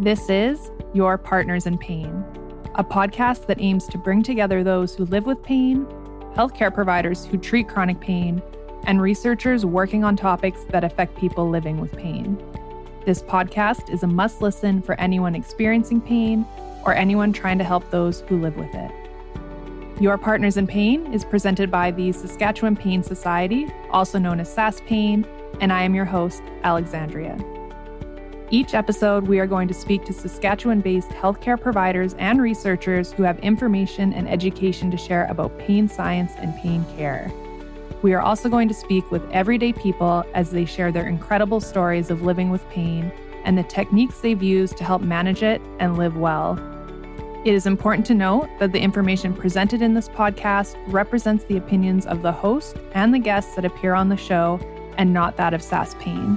This is Your Partners in Pain, a podcast that aims to bring together those who live with pain, healthcare providers who treat chronic pain, and researchers working on topics that affect people living with pain. This podcast is a must listen for anyone experiencing pain or anyone trying to help those who live with it. Your Partners in Pain is presented by the Saskatchewan Pain Society, also known as SaskPain, and I am your host, Alexandria. Each episode, we are going to speak to Saskatchewan based healthcare providers and researchers who have information and education to share about pain science and pain care. We are also going to speak with everyday people as they share their incredible stories of living with pain and the techniques they've used to help manage it and live well. It is important to note that the information presented in this podcast represents the opinions of the host and the guests that appear on the show and not that of SaskPain.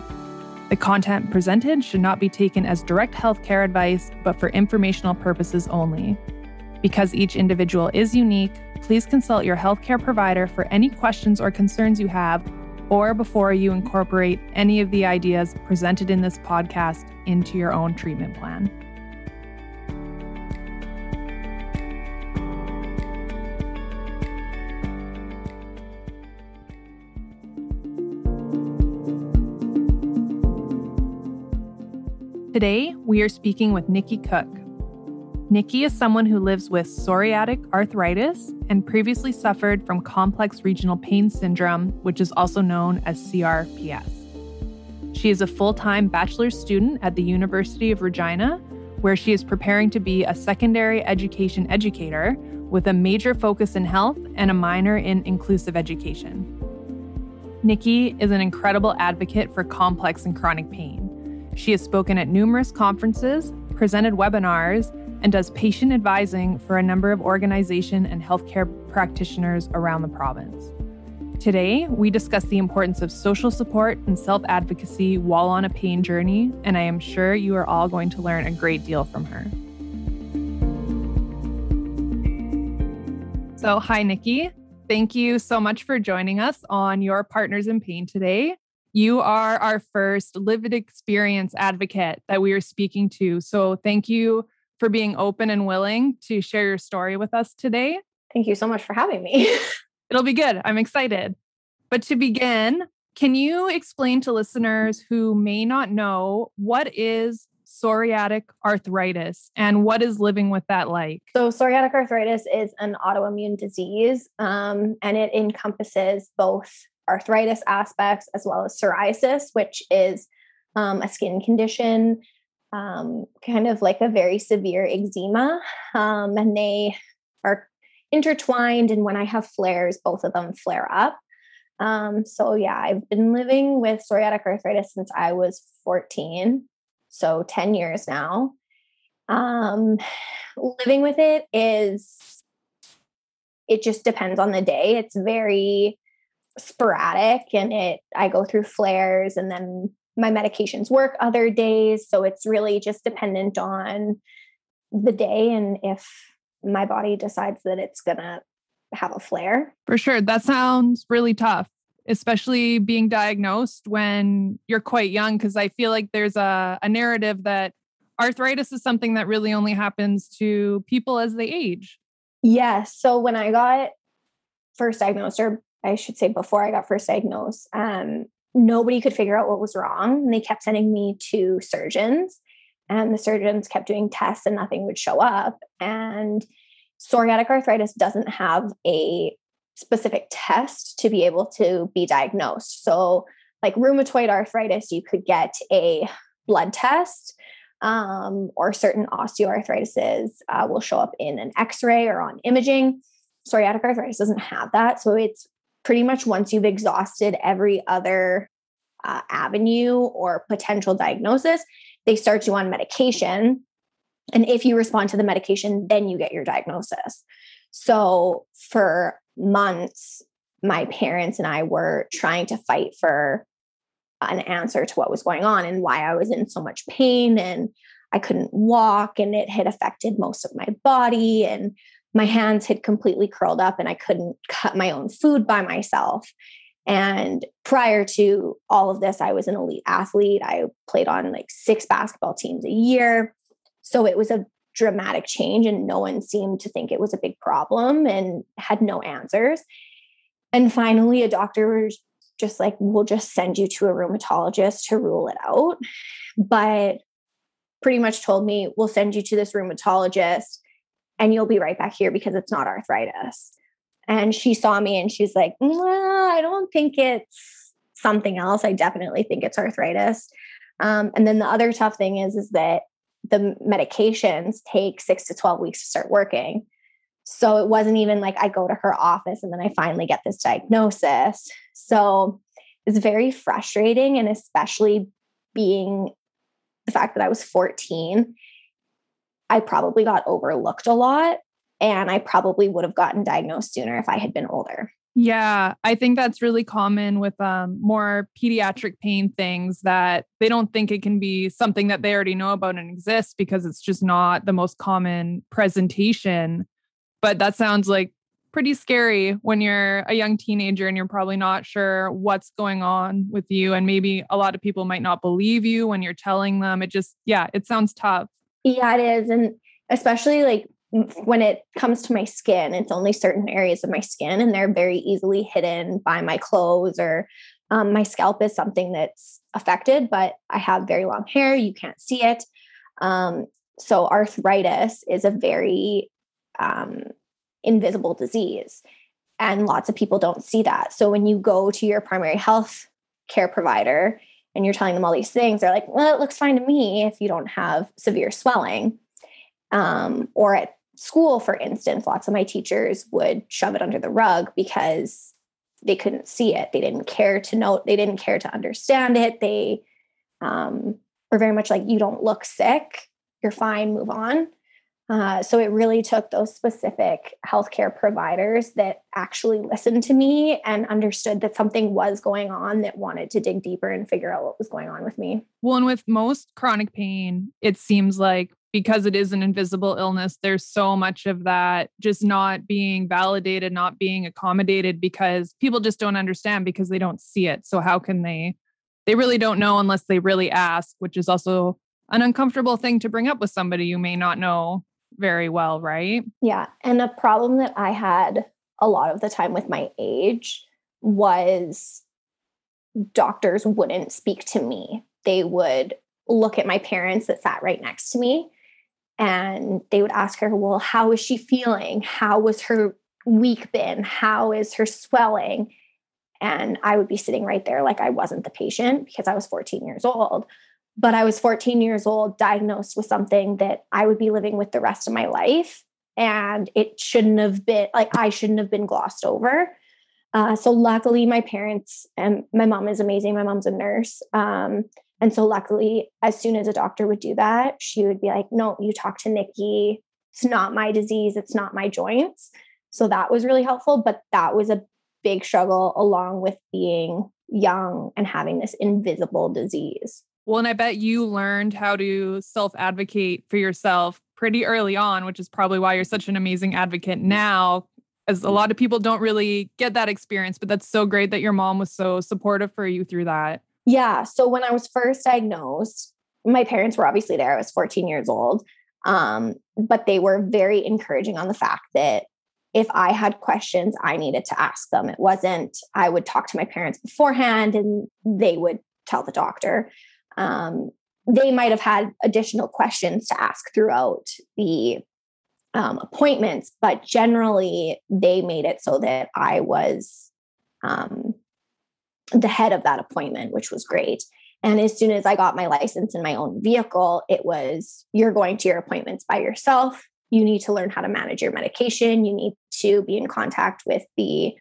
The content presented should not be taken as direct healthcare advice, but for informational purposes only. Because each individual is unique, please consult your healthcare provider for any questions or concerns you have, or before you incorporate any of the ideas presented in this podcast into your own treatment plan. Today, we are speaking with Nikki Cooke, Nikki is someone who lives with psoriatic arthritis and previously suffered from complex regional pain syndrome, which is also known as CRPS. She is a full time bachelor's student at the University of Regina, where she is preparing to be a secondary education educator with a major focus in health and a minor in inclusive education. Nikki is an incredible advocate for complex and chronic pain. She has spoken at numerous conferences, presented webinars, and does patient advising for a number of organization and healthcare practitioners around the province. Today, we discuss the importance of social support and self advocacy while on a pain journey, and I am sure you are all going to learn a great deal from her. So, hi, Nikki. Thank you so much for joining us on Your Partners in Pain today. You are our first lived experience advocate that we are speaking to. So, thank you for being open and willing to share your story with us today. Thank you so much for having me. It'll be good. I'm excited. But to begin, can you explain to listeners who may not know what is psoriatic arthritis and what is living with that like? So, psoriatic arthritis is an autoimmune disease um, and it encompasses both arthritis aspects as well as psoriasis, which is um, a skin condition um, kind of like a very severe eczema. Um, and they are intertwined. And when I have flares, both of them flare up. Um, so, yeah, I've been living with psoriatic arthritis since I was 14. So, 10 years now. Um, living with it is, it just depends on the day. It's very sporadic and it, I go through flares and then my medications work other days. So it's really just dependent on the day and if my body decides that it's going to have a flare. For sure. That sounds really tough, especially being diagnosed when you're quite young, because I feel like there's a, a narrative that arthritis is something that really only happens to people as they age. Yes. So when I got first diagnosed, or I should say before I got first diagnosed, um, nobody could figure out what was wrong. And they kept sending me to surgeons, and the surgeons kept doing tests and nothing would show up. And psoriatic arthritis doesn't have a specific test to be able to be diagnosed. So, like rheumatoid arthritis, you could get a blood test. Um, or certain osteoarthritises uh, will show up in an x-ray or on imaging psoriatic arthritis doesn't have that so it's pretty much once you've exhausted every other uh, avenue or potential diagnosis, they start you on medication. And if you respond to the medication, then you get your diagnosis. So for months, my parents and I were trying to fight for an answer to what was going on and why I was in so much pain and I couldn't walk and it had affected most of my body and my hands had completely curled up and I couldn't cut my own food by myself. And prior to all of this, I was an elite athlete. I played on like six basketball teams a year. So it was a dramatic change, and no one seemed to think it was a big problem and had no answers. And finally, a doctor was just like, we'll just send you to a rheumatologist to rule it out. But pretty much told me, we'll send you to this rheumatologist and you'll be right back here because it's not arthritis. And she saw me and she's like, I don't think it's something else. I definitely think it's arthritis. Um, and then the other tough thing is, is that the medications take six to 12 weeks to start working. So it wasn't even like I go to her office and then I finally get this diagnosis. So it's very frustrating. And especially being the fact that I was 14, I probably got overlooked a lot. And I probably would have gotten diagnosed sooner if I had been older. Yeah, I think that's really common with um, more pediatric pain things that they don't think it can be something that they already know about and exists because it's just not the most common presentation. But that sounds like pretty scary when you're a young teenager and you're probably not sure what's going on with you. And maybe a lot of people might not believe you when you're telling them. It just, yeah, it sounds tough. Yeah, it is. And especially like when it comes to my skin, it's only certain areas of my skin and they're very easily hidden by my clothes or um, my scalp is something that's affected, but I have very long hair. You can't see it. Um, so arthritis is a very um, invisible disease. And lots of people don't see that. So when you go to your primary health care provider and you're telling them all these things, they're like, well, it looks fine to me if you don't have severe swelling. Um, or at school, for instance, lots of my teachers would shove it under the rug because they couldn't see it. They didn't care to note, they didn't care to understand it. They um, were very much like, you don't look sick, you're fine, move on. Uh, so it really took those specific healthcare providers that actually listened to me and understood that something was going on that wanted to dig deeper and figure out what was going on with me. Well, and with most chronic pain, it seems like because it is an invisible illness, there's so much of that just not being validated, not being accommodated because people just don't understand because they don't see it. So, how can they? They really don't know unless they really ask, which is also an uncomfortable thing to bring up with somebody you may not know very well, right? Yeah. And a problem that I had a lot of the time with my age was doctors wouldn't speak to me. They would look at my parents that sat right next to me and they would ask her, Well, how is she feeling? How was her week been? How is her swelling? And I would be sitting right there like I wasn't the patient because I was 14 years old but I was 14 years old, diagnosed with something that I would be living with the rest of my life. And it shouldn't have been like I shouldn't have been glossed over. Uh, so luckily, my parents and my mom is amazing. My mom's a nurse. Um, and so luckily, as soon as a doctor would do that, she would be like, no, you talk to Nikki. It's not my disease. It's not my joints. So that was really helpful. But that was a big struggle along with being young and having this invisible disease. Well, and I bet you learned how to self advocate for yourself pretty early on, which is probably why you're such an amazing advocate now, as a lot of people don't really get that experience. But that's so great that your mom was so supportive for you through that. Yeah. So when I was first diagnosed, my parents were obviously there. I was 14 years old. Um, but they were very encouraging on the fact that if I had questions, I needed to ask them. It wasn't, I would talk to my parents beforehand and they would tell the doctor um, they might have had additional questions to ask throughout the um, appointments, but generally they made it so that I was um, the head of that appointment, which was great. And as soon as I got my license in my own vehicle, it was you're going to your appointments by yourself. You need to learn how to manage your medication. You need to be in contact with the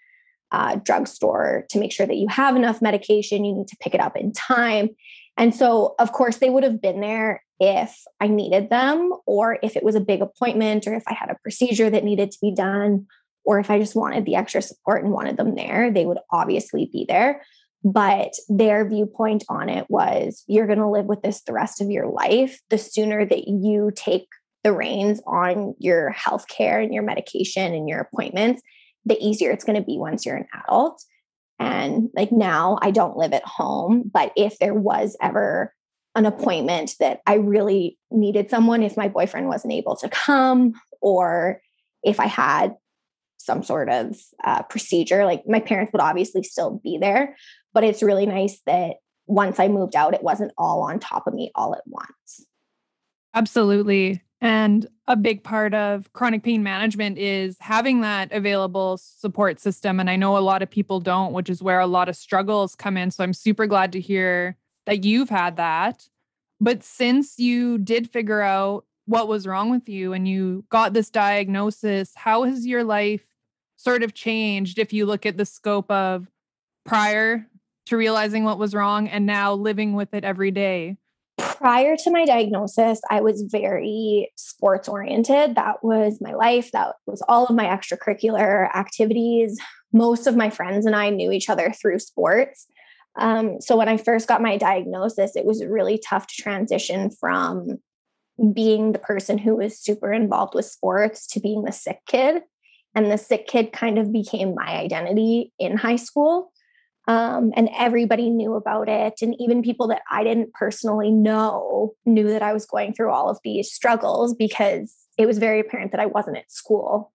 uh, drugstore to make sure that you have enough medication. You need to pick it up in time. And so, of course, they would have been there if I needed them, or if it was a big appointment, or if I had a procedure that needed to be done, or if I just wanted the extra support and wanted them there, they would obviously be there. But their viewpoint on it was you're going to live with this the rest of your life. The sooner that you take the reins on your health care and your medication and your appointments, the easier it's going to be once you're an adult. And like now, I don't live at home, but if there was ever an appointment that I really needed someone if my boyfriend wasn't able to come or if I had some sort of uh, procedure. Like my parents would obviously still be there, but it's really nice that once I moved out, it wasn't all on top of me all at once. Absolutely. And a big part of chronic pain management is having that available support system. And I know a lot of people don't, which is where a lot of struggles come in. So I'm super glad to hear that you've had that. But since you did figure out what was wrong with you and you got this diagnosis, how has your life sort of changed if you look at the scope of prior to realizing what was wrong and now living with it every day? Prior to my diagnosis, I was very sports oriented. That was my life. That was all of my extracurricular activities. Most of my friends and I knew each other through sports. Um, so when I first got my diagnosis, it was really tough to transition from being the person who was super involved with sports to being the sick kid. And the sick kid kind of became my identity in high school. Um, and everybody knew about it. And even people that I didn't personally know knew that I was going through all of these struggles because it was very apparent that I wasn't at school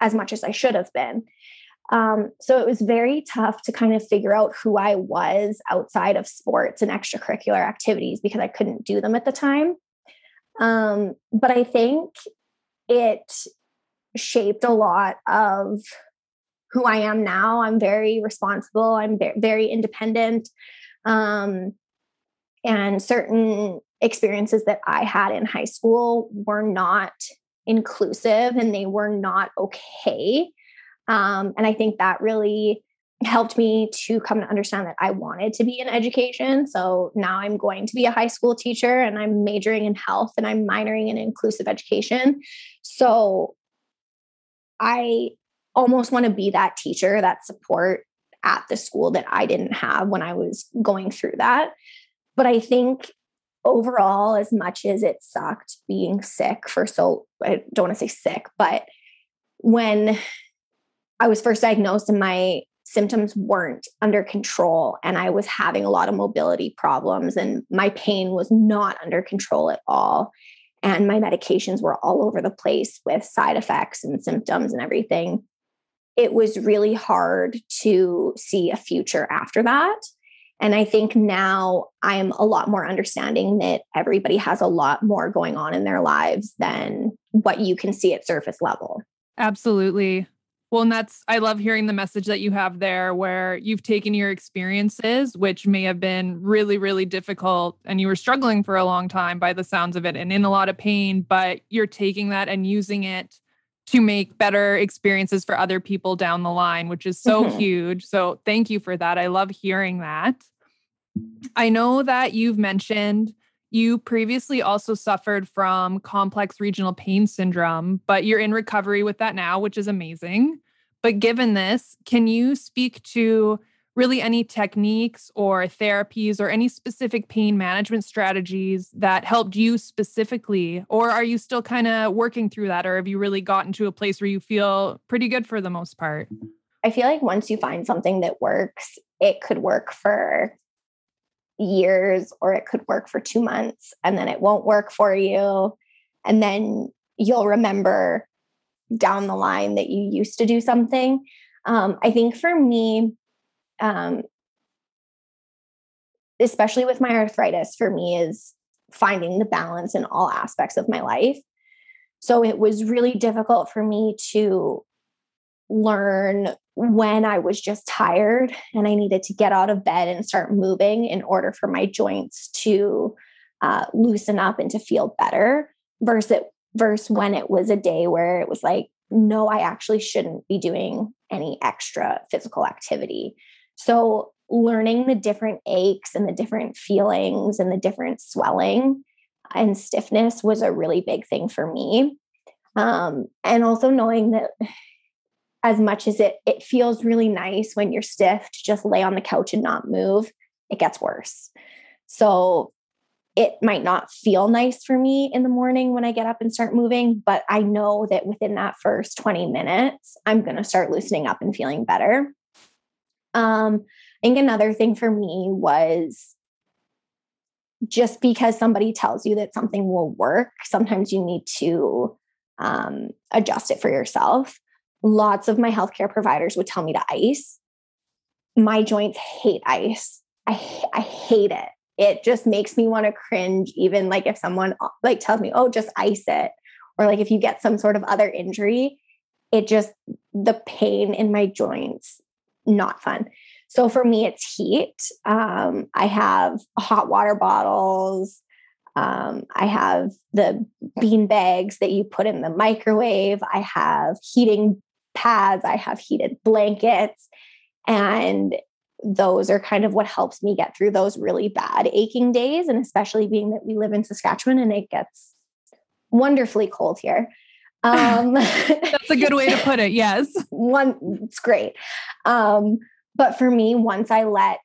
as much as I should have been. Um, so it was very tough to kind of figure out who I was outside of sports and extracurricular activities because I couldn't do them at the time. Um, but I think it shaped a lot of who I am now. I'm very responsible, I'm very independent. Um, and certain experiences that I had in high school were not inclusive and they were not okay. Um, and I think that really helped me to come to understand that I wanted to be in education. So now I'm going to be a high school teacher and I'm majoring in health and I'm minoring in inclusive education. So I almost want to be that teacher, that support at the school that I didn't have when I was going through that. But I think overall, as much as it sucked being sick for so, I don't want to say sick, but when I was first diagnosed and my symptoms weren't under control and I was having a lot of mobility problems and my pain was not under control at all. And my medications were all over the place with side effects and symptoms and everything. It was really hard to see a future after that. And I think now I'm a lot more understanding that everybody has a lot more going on in their lives than what you can see at surface level. Absolutely. Well, and that's, I love hearing the message that you have there where you've taken your experiences, which may have been really, really difficult, and you were struggling for a long time by the sounds of it and in a lot of pain, but you're taking that and using it to make better experiences for other people down the line, which is so mm-hmm. huge. So thank you for that. I love hearing that. I know that you've mentioned you previously also suffered from complex regional pain syndrome, but you're in recovery with that now, which is amazing. But given this, can you speak to really any techniques or therapies or any specific pain management strategies that helped you specifically? Or are you still kind of working through that? Or have you really gotten to a place where you feel pretty good for the most part? I feel like once you find something that works, it could work for years or it could work for two months and then it won't work for you. And then you'll remember down the line that you used to do something. Um, I think for me, um, especially with my arthritis, for me is finding the balance in all aspects of my life. So it was really difficult for me to learn when I was just tired and I needed to get out of bed and start moving in order for my joints to uh, loosen up and to feel better versus versus when it was a day where it was like no I actually shouldn't be doing any extra physical activity. So learning the different aches and the different feelings and the different swelling and stiffness was a really big thing for me. Um, and also knowing that as much as it it feels really nice when you're stiff to just lay on the couch and not move, it gets worse. So it might not feel nice for me in the morning when I get up and start moving, but I know that within that first 20 minutes, I'm going to start loosening up and feeling better. Um, I think another thing for me was just because somebody tells you that something will work, sometimes you need to um, adjust it for yourself. Lots of my healthcare providers would tell me to ice. My joints hate ice. I, I hate it. It just makes me want to cringe, even like if someone like tells me, oh, just ice it. Or like if you get some sort of other injury, it just, the pain in my joints, not fun. So for me, it's heat. Um, I have hot water bottles. Um, I have the bean bags that you put in the microwave. I have heating pads. I have heated blankets. And those are kind of what helps me get through those really bad aching days. And especially being that we live in Saskatchewan and it gets wonderfully cold here. Um, That's a good way to put it. Yes. One, it's great. Um, but for me, once I let,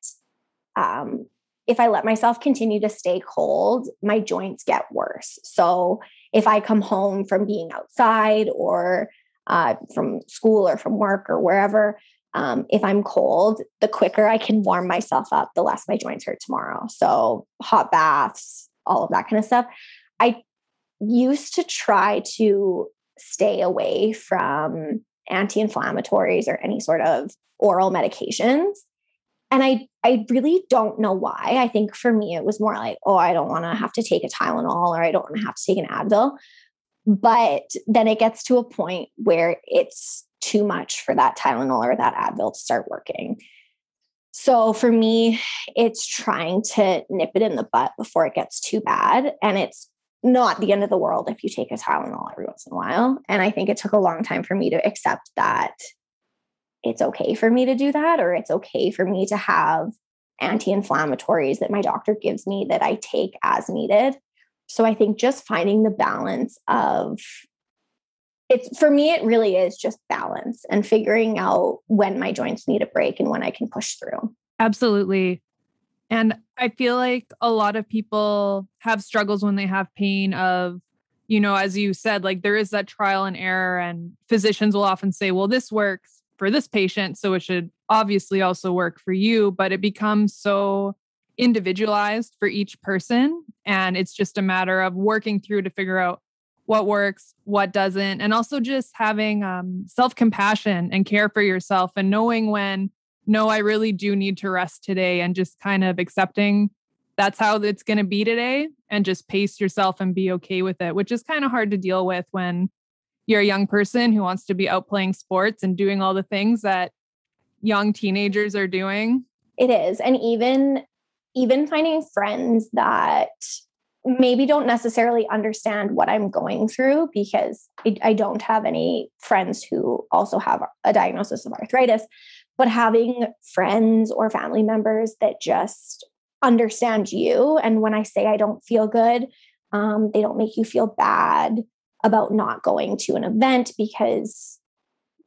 um, if I let myself continue to stay cold, my joints get worse. So if I come home from being outside or uh, from school or from work or wherever, um, if I'm cold, the quicker I can warm myself up, the less my joints hurt tomorrow. So hot baths, all of that kind of stuff. I used to try to stay away from anti-inflammatories or any sort of oral medications. And I I really don't know why. I think for me it was more like, oh, I don't want to have to take a Tylenol or I don't want to have to take an Advil. But then it gets to a point where it's too much for that Tylenol or that Advil to start working. So for me, it's trying to nip it in the butt before it gets too bad. And it's not the end of the world if you take a Tylenol every once in a while. And I think it took a long time for me to accept that it's okay for me to do that, or it's okay for me to have anti inflammatories that my doctor gives me that I take as needed. So I think just finding the balance of it's for me, it really is just balance and figuring out when my joints need a break and when I can push through. Absolutely. And I feel like a lot of people have struggles when they have pain of, you know, as you said, like there is that trial and error, and physicians will often say, well, this works for this patient. So it should obviously also work for you. But it becomes so individualized for each person. And it's just a matter of working through to figure out what works, what doesn't, and also just having um, self compassion and care for yourself and knowing when no, I really do need to rest today and just kind of accepting that's how it's going to be today and just pace yourself and be okay with it, which is kind of hard to deal with when you're a young person who wants to be out playing sports and doing all the things that young teenagers are doing. It is. And even even finding friends that maybe don't necessarily understand what I'm going through because I, I don't have any friends who also have a diagnosis of arthritis but having friends or family members that just understand you. And when I say I don't feel good, um, they don't make you feel bad about not going to an event because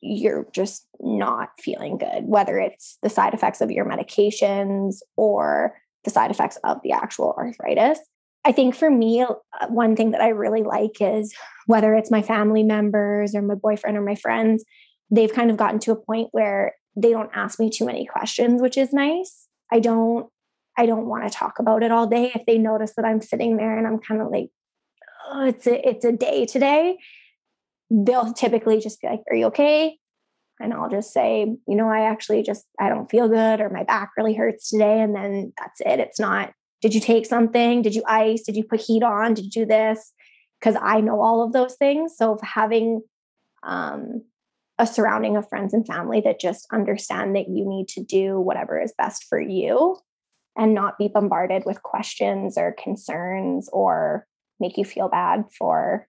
you're just not feeling good, whether it's the side effects of your medications or the side effects of the actual arthritis. I think for me, uh, one thing that I really like is whether it's my family members or my boyfriend or my friends, they've kind of gotten to a point where they don't ask me too many questions, which is nice. I don't I don't want to talk about it all day. If they notice that I'm sitting there and I'm kind of like, oh, it's a it's a day today, they'll typically just be like, Are you okay? And I'll just say, you know, I actually just I don't feel good or my back really hurts today. And then that's it. It's not, did you take something? Did you ice? Did you put heat on? Did you do this? Because I know all of those things. So having um a surrounding of friends and family that just understand that you need to do whatever is best for you and not be bombarded with questions or concerns or make you feel bad for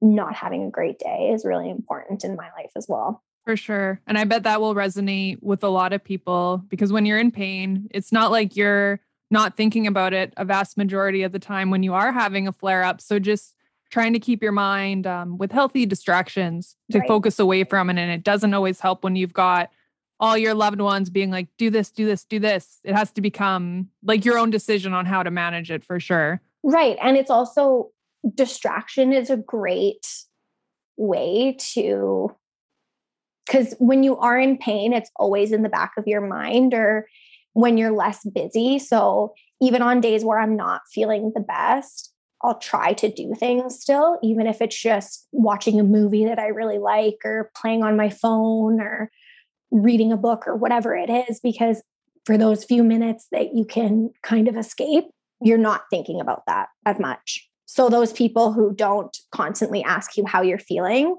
not having a great day is really important in my life as well. For sure. And I bet that will resonate with a lot of people because when you're in pain, it's not like you're not thinking about it a vast majority of the time when you are having a flare up. So just trying to keep your mind um, with healthy distractions to right. focus away from it. And it doesn't always help when you've got all your loved ones being like, do this, do this, do this. It has to become like your own decision on how to manage it for sure. Right. And it's also distraction is a great way to, because when you are in pain, it's always in the back of your mind or when you're less busy. So even on days where I'm not feeling the best, I'll try to do things still, even if it's just watching a movie that I really like or playing on my phone or reading a book or whatever it is, because for those few minutes that you can kind of escape, you're not thinking about that as much. So, those people who don't constantly ask you how you're feeling,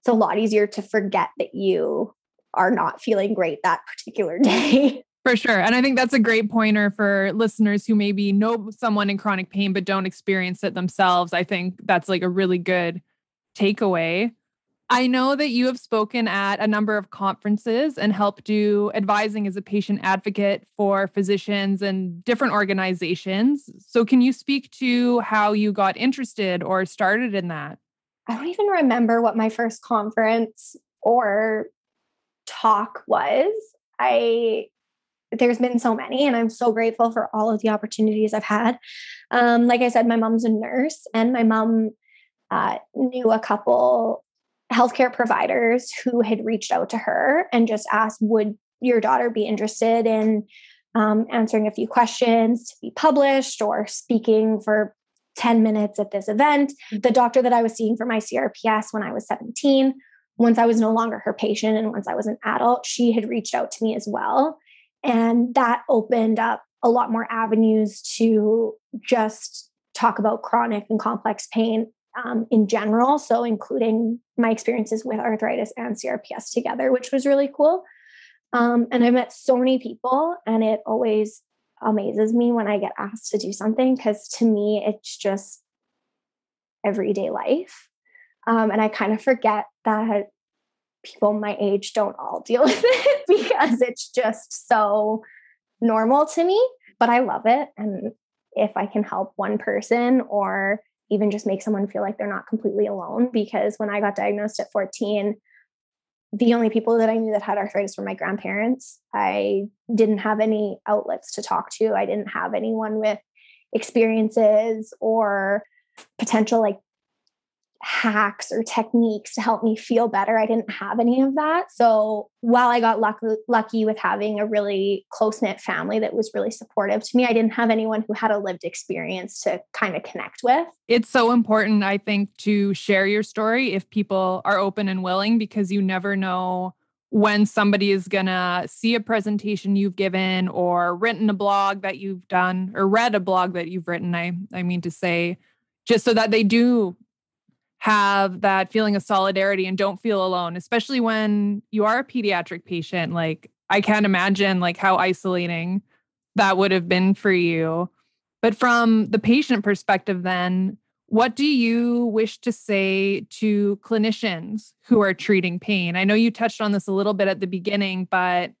it's a lot easier to forget that you are not feeling great that particular day. For sure. And I think that's a great pointer for listeners who maybe know someone in chronic pain but don't experience it themselves. I think that's like a really good takeaway. I know that you have spoken at a number of conferences and helped do advising as a patient advocate for physicians and different organizations. So, can you speak to how you got interested or started in that? I don't even remember what my first conference or talk was. I there's been so many, and I'm so grateful for all of the opportunities I've had. Um, like I said, my mom's a nurse, and my mom uh, knew a couple healthcare providers who had reached out to her and just asked, Would your daughter be interested in um, answering a few questions to be published or speaking for 10 minutes at this event? The doctor that I was seeing for my CRPS when I was 17 once I was no longer her patient and once I was an adult, she had reached out to me as well. And that opened up a lot more avenues to just talk about chronic and complex pain um, in general. So, including my experiences with arthritis and CRPS together, which was really cool. Um, and I met so many people, and it always amazes me when I get asked to do something because to me, it's just everyday life. Um, and I kind of forget that people my age don't all deal with it because it's just so normal to me. But I love it. And if I can help one person or even just make someone feel like they're not completely alone, because when I got diagnosed at 14, the only people that I knew that had arthritis were my grandparents. I didn't have any outlets to talk to. I didn't have anyone with experiences or potential like hacks or techniques to help me feel better. I didn't have any of that. So while I got lucky, lucky with having a really close knit family that was really supportive to me, I didn't have anyone who had a lived experience to kind of connect with. It's so important, I think, to share your story if people are open and willing, because you never know when somebody is going to see a presentation you've given or written a blog that you've done or read a blog that you've written i i mean to say just so that they do have that feeling of solidarity and don't feel alone, especially when you are a pediatric patient. Like, I can't imagine like how isolating that would have been for you. But from the patient perspective, then, what do you wish to say to clinicians who are treating pain? I know you touched on this a little bit at the beginning, but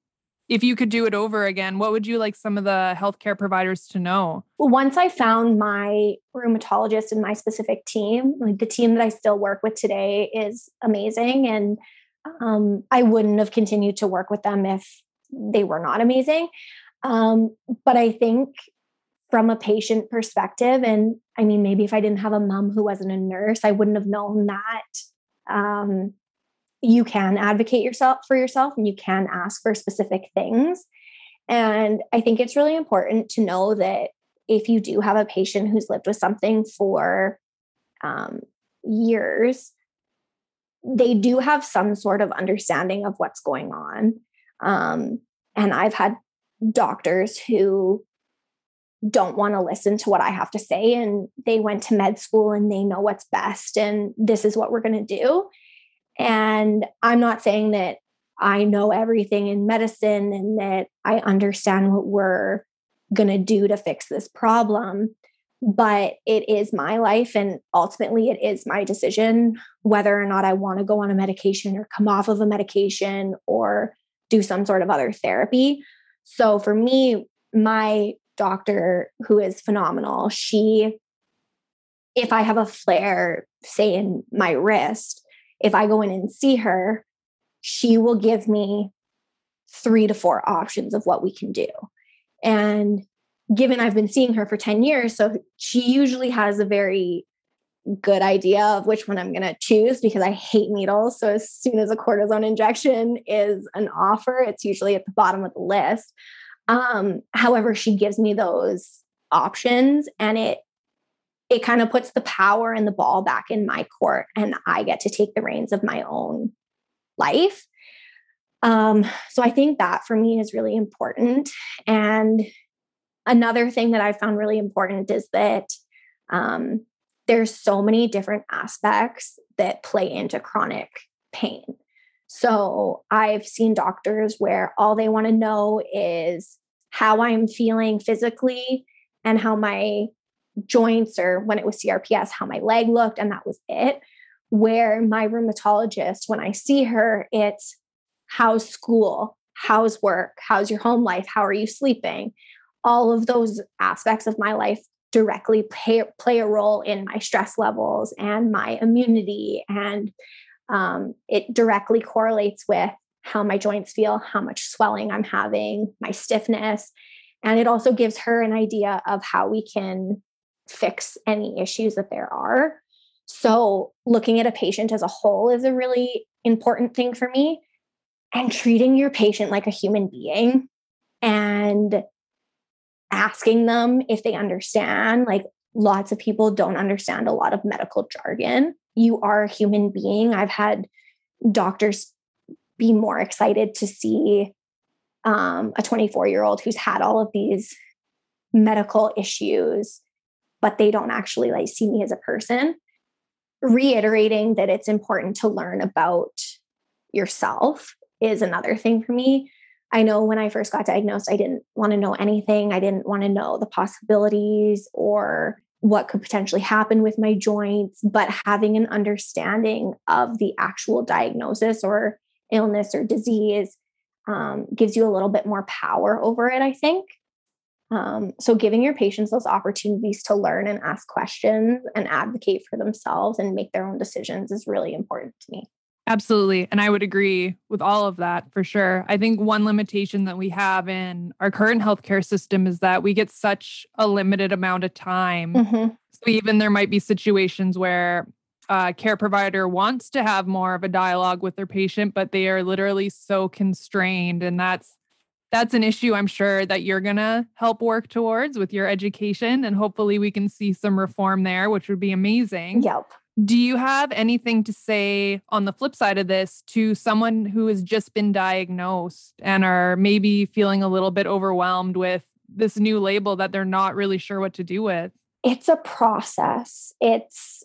if you could do it over again, what would you like some of the healthcare providers to know? Well, once I found my rheumatologist and my specific team, like the team that I still work with today is amazing. And um, I wouldn't have continued to work with them if they were not amazing. Um, but I think from a patient perspective, and I mean, maybe if I didn't have a mom who wasn't a nurse, I wouldn't have known that um, you can advocate yourself for yourself and you can ask for specific things. And I think it's really important to know that if you do have a patient who's lived with something for um, years, they do have some sort of understanding of what's going on. Um, and I've had doctors who don't want to listen to what I have to say, and they went to med school and they know what's best, and this is what we're going to do. And I'm not saying that I know everything in medicine and that I understand what we're going to do to fix this problem. But it is my life. And ultimately, it is my decision whether or not I want to go on a medication or come off of a medication or do some sort of other therapy. So for me, my doctor, who is phenomenal, she, if I have a flare, say in my wrist, if I go in and see her, she will give me three to four options of what we can do. And given I've been seeing her for 10 years, so she usually has a very good idea of which one I'm going to choose because I hate needles. So as soon as a cortisone injection is an offer, it's usually at the bottom of the list. Um, however, she gives me those options and it it kind of puts the power and the ball back in my court and I get to take the reins of my own life. Um, so I think that for me is really important. And another thing that I found really important is that um, there's so many different aspects that play into chronic pain. So I've seen doctors where all they want to know is how I'm feeling physically and how my joints or when it was CRPS, how my leg looked, and that was it. Where my rheumatologist, when I see her, it's how's school, how's work, how's your home life, how are you sleeping? All of those aspects of my life directly play, play a role in my stress levels and my immunity. And um, it directly correlates with how my joints feel, how much swelling I'm having, my stiffness. And it also gives her an idea of how we can fix any issues that there are. So, looking at a patient as a whole is a really important thing for me. And treating your patient like a human being and asking them if they understand. Like, lots of people don't understand a lot of medical jargon. You are a human being. I've had doctors be more excited to see um, a 24 year old who's had all of these medical issues but they don't actually like see me as a person reiterating that it's important to learn about yourself is another thing for me. I know when i first got diagnosed i didn't want to know anything. I didn't want to know the possibilities or what could potentially happen with my joints but having an understanding of the actual diagnosis or illness or disease um, gives you a little bit more power over it i think um, so, giving your patients those opportunities to learn and ask questions and advocate for themselves and make their own decisions is really important to me. Absolutely. And I would agree with all of that for sure. I think one limitation that we have in our current healthcare system is that we get such a limited amount of time. Mm-hmm. So, even there might be situations where a care provider wants to have more of a dialogue with their patient, but they are literally so constrained. And that's that's an issue I'm sure that you're going to help work towards with your education. And hopefully we can see some reform there, which would be amazing. Yep. Do you have anything to say on the flip side of this to someone who has just been diagnosed and are maybe feeling a little bit overwhelmed with this new label that they're not really sure what to do with? It's a process. It's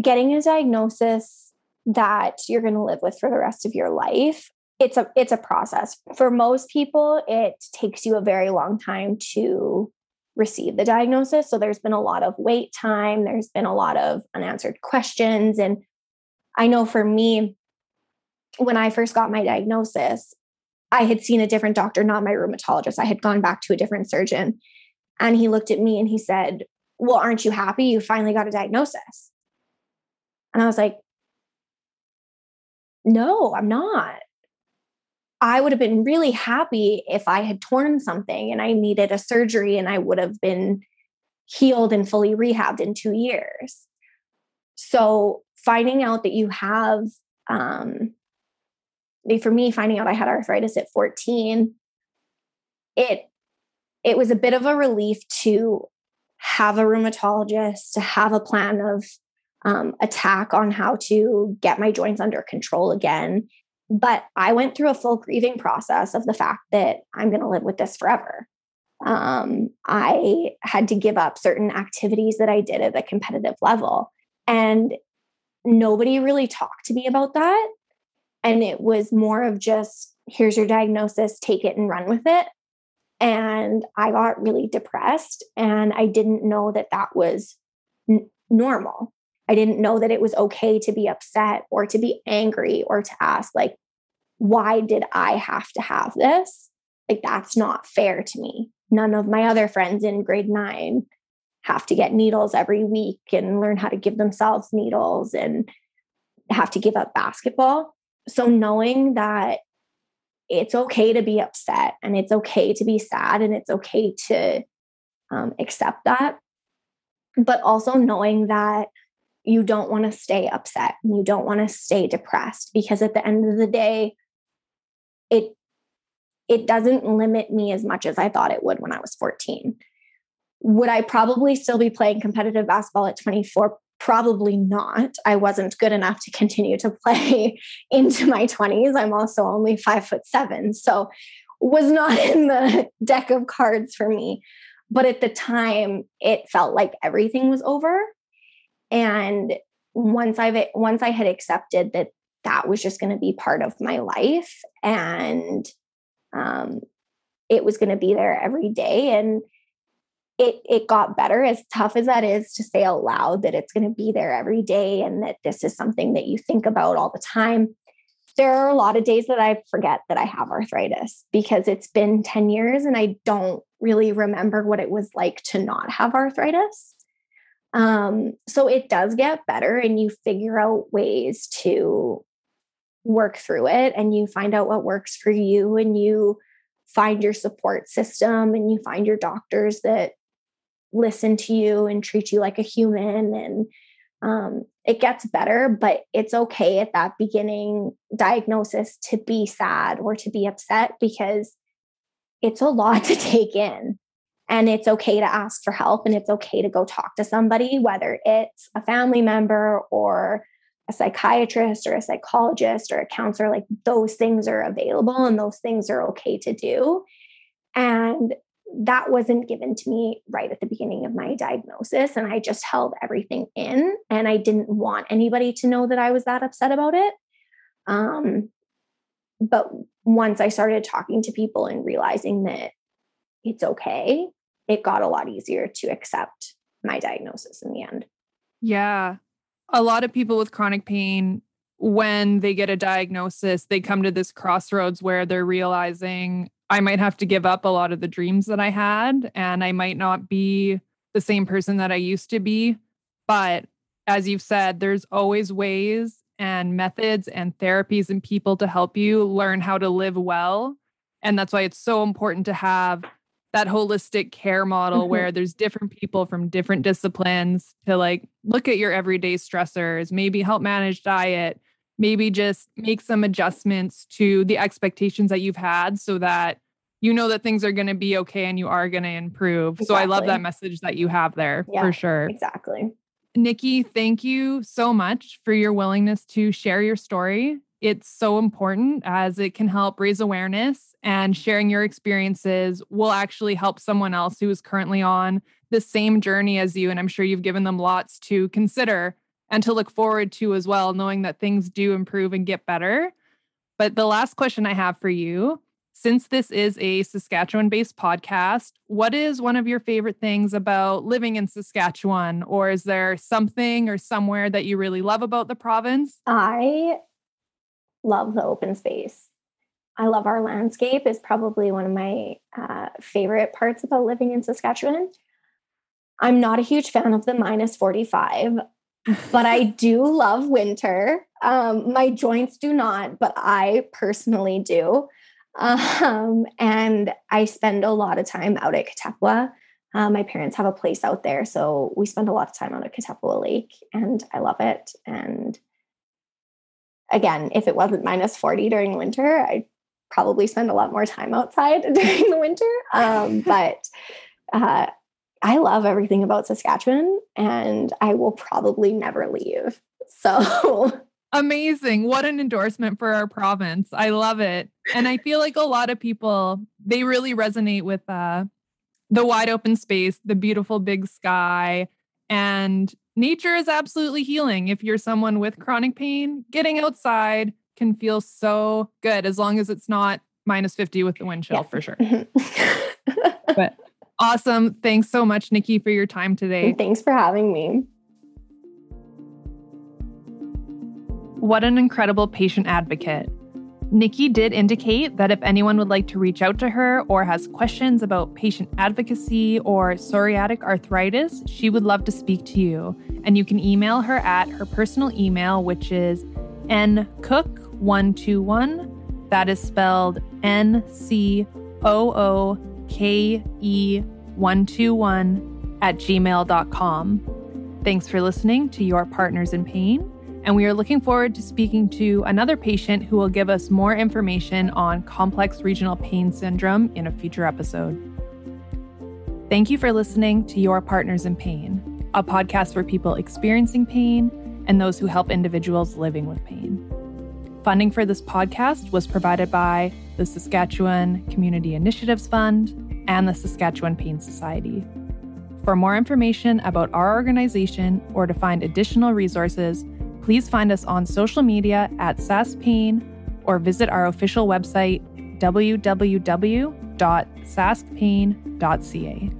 getting a diagnosis that you're going to live with for the rest of your life it's a it's a process. For most people it takes you a very long time to receive the diagnosis. So there's been a lot of wait time. There's been a lot of unanswered questions. And i know for me when i first got my diagnosis i had seen a different doctor not my rheumatologist. I had gone back to a different surgeon. And he looked at me and he said well aren't you happy? You finally got a diagnosis. And i was like no i'm not I would have been really happy if I had torn something and I needed a surgery and I would have been healed and fully rehabbed in two years. So finding out that you have, um, for me, finding out I had arthritis at 14, it it was a bit of a relief to have a rheumatologist, to have a plan of um, attack on how to get my joints under control again but I went through a full grieving process of the fact that I'm going to live with this forever. Um, I had to give up certain activities that I did at a competitive level. And nobody really talked to me about that. And it was more of just, here's your diagnosis, take it and run with it. And I got really depressed and I didn't know that that was n- normal. I didn't know that it was okay to be upset or to be angry or to ask, like, why did I have to have this? Like, that's not fair to me. None of my other friends in grade nine have to get needles every week and learn how to give themselves needles and have to give up basketball. So, knowing that it's okay to be upset and it's okay to be sad and it's okay to um, accept that, but also knowing that you don't want to stay upset and you don't want to stay depressed because at the end of the day, it it doesn't limit me as much as I thought it would when I was 14. Would I probably still be playing competitive basketball at 24? Probably not. I wasn't good enough to continue to play into my 20s. I'm also only five foot seven. So was not in the deck of cards for me. But at the time, it felt like everything was over. And once I've once I had accepted that that was just going to be part of my life and um, it was going to be there every day and it it got better as tough as that is to say out loud that it's going to be there every day and that this is something that you think about all the time there are a lot of days that I forget that I have arthritis because it's been 10 years and I don't really remember what it was like to not have arthritis. Um, so it does get better and you figure out ways to work through it and you find out what works for you and you find your support system and you find your doctors that listen to you and treat you like a human and um, it gets better but it's okay at that beginning diagnosis to be sad or to be upset because it's a lot to take in and it's okay to ask for help and it's okay to go talk to somebody whether it's a family member or a psychiatrist or a psychologist or a counselor, like those things are available and those things are okay to do. And that wasn't given to me right at the beginning of my diagnosis. And I just held everything in and I didn't want anybody to know that I was that upset about it. Um, but once I started talking to people and realizing that it's okay, it got a lot easier to accept my diagnosis in the end. Yeah. A lot of people with chronic pain when they get a diagnosis they come to this crossroads where they're realizing i might have to give up a lot of the dreams that i had and i might not be the same person that i used to be. But as you've said there's always ways and methods and therapies and people to help you learn how to live well. And that's why it's so important to have that holistic care model mm-hmm. where there's different people from different disciplines to like look at your everyday stressors, maybe help manage diet, maybe just make some adjustments to the expectations that you've had so that you know that things are going to be okay and you are going to improve. Exactly. So I love that message that you have there yeah, for sure. Exactly. Nikki, thank you so much for your willingness to share your story it's so important as it can help raise awareness and sharing your experiences will actually help someone else who is currently on the same journey as you. And I'm sure you've given them lots to consider and to look forward to as well, knowing that things do improve and get better. But the last question I have for you since this is a Saskatchewan based podcast, what is one of your favorite things about living in Saskatchewan? Or is there something or somewhere that you really love about the province? I love the open space. I love our landscape is probably one of my uh, favorite parts about living in Saskatchewan. I'm not a huge fan of the minus 45, but I do love winter. Um, my joints do not, but I personally do. Um, and I spend a lot of time out at Katepwa. Uh, my parents have a place out there, so we spend a lot of time out at Katepwa Lake, and I love it. And again, if it wasn't minus 40 during winter, I'd probably spend a lot more time outside during the winter. Um, but uh, I love everything about Saskatchewan and I will probably never leave. So amazing. What an endorsement for our province. I love it. And I feel like a lot of people, they really resonate with uh, the wide open space, the beautiful big sky, and nature is absolutely healing. If you're someone with chronic pain, getting outside can feel so good as long as it's not minus 50 with the wind chill yeah. for sure. Mm-hmm. but awesome. Thanks so much, Nikki, for your time today. Thanks for having me. What an incredible patient advocate. Nikki did indicate that if anyone would like to reach out to her or has questions about patient advocacy or psoriatic arthritis, she would love to speak to you. And you can email her at her personal email, which is ncooke121. That is spelled N C O O K E 121 at gmail.com. Thanks for listening to Your Partners in Pain and we are looking forward to speaking to another patient who will give us more information on complex regional pain syndrome in a future episode. Thank you for listening to Your Partners in Pain, a podcast for people experiencing pain and those who help individuals living with pain. Funding for this podcast was provided by the Saskatchewan Community Initiatives Fund and the Saskatchewan Pain Society. For more information about our organization or to find additional resources, please find us on social media at SaskPain or visit our official website www.saskpain.ca.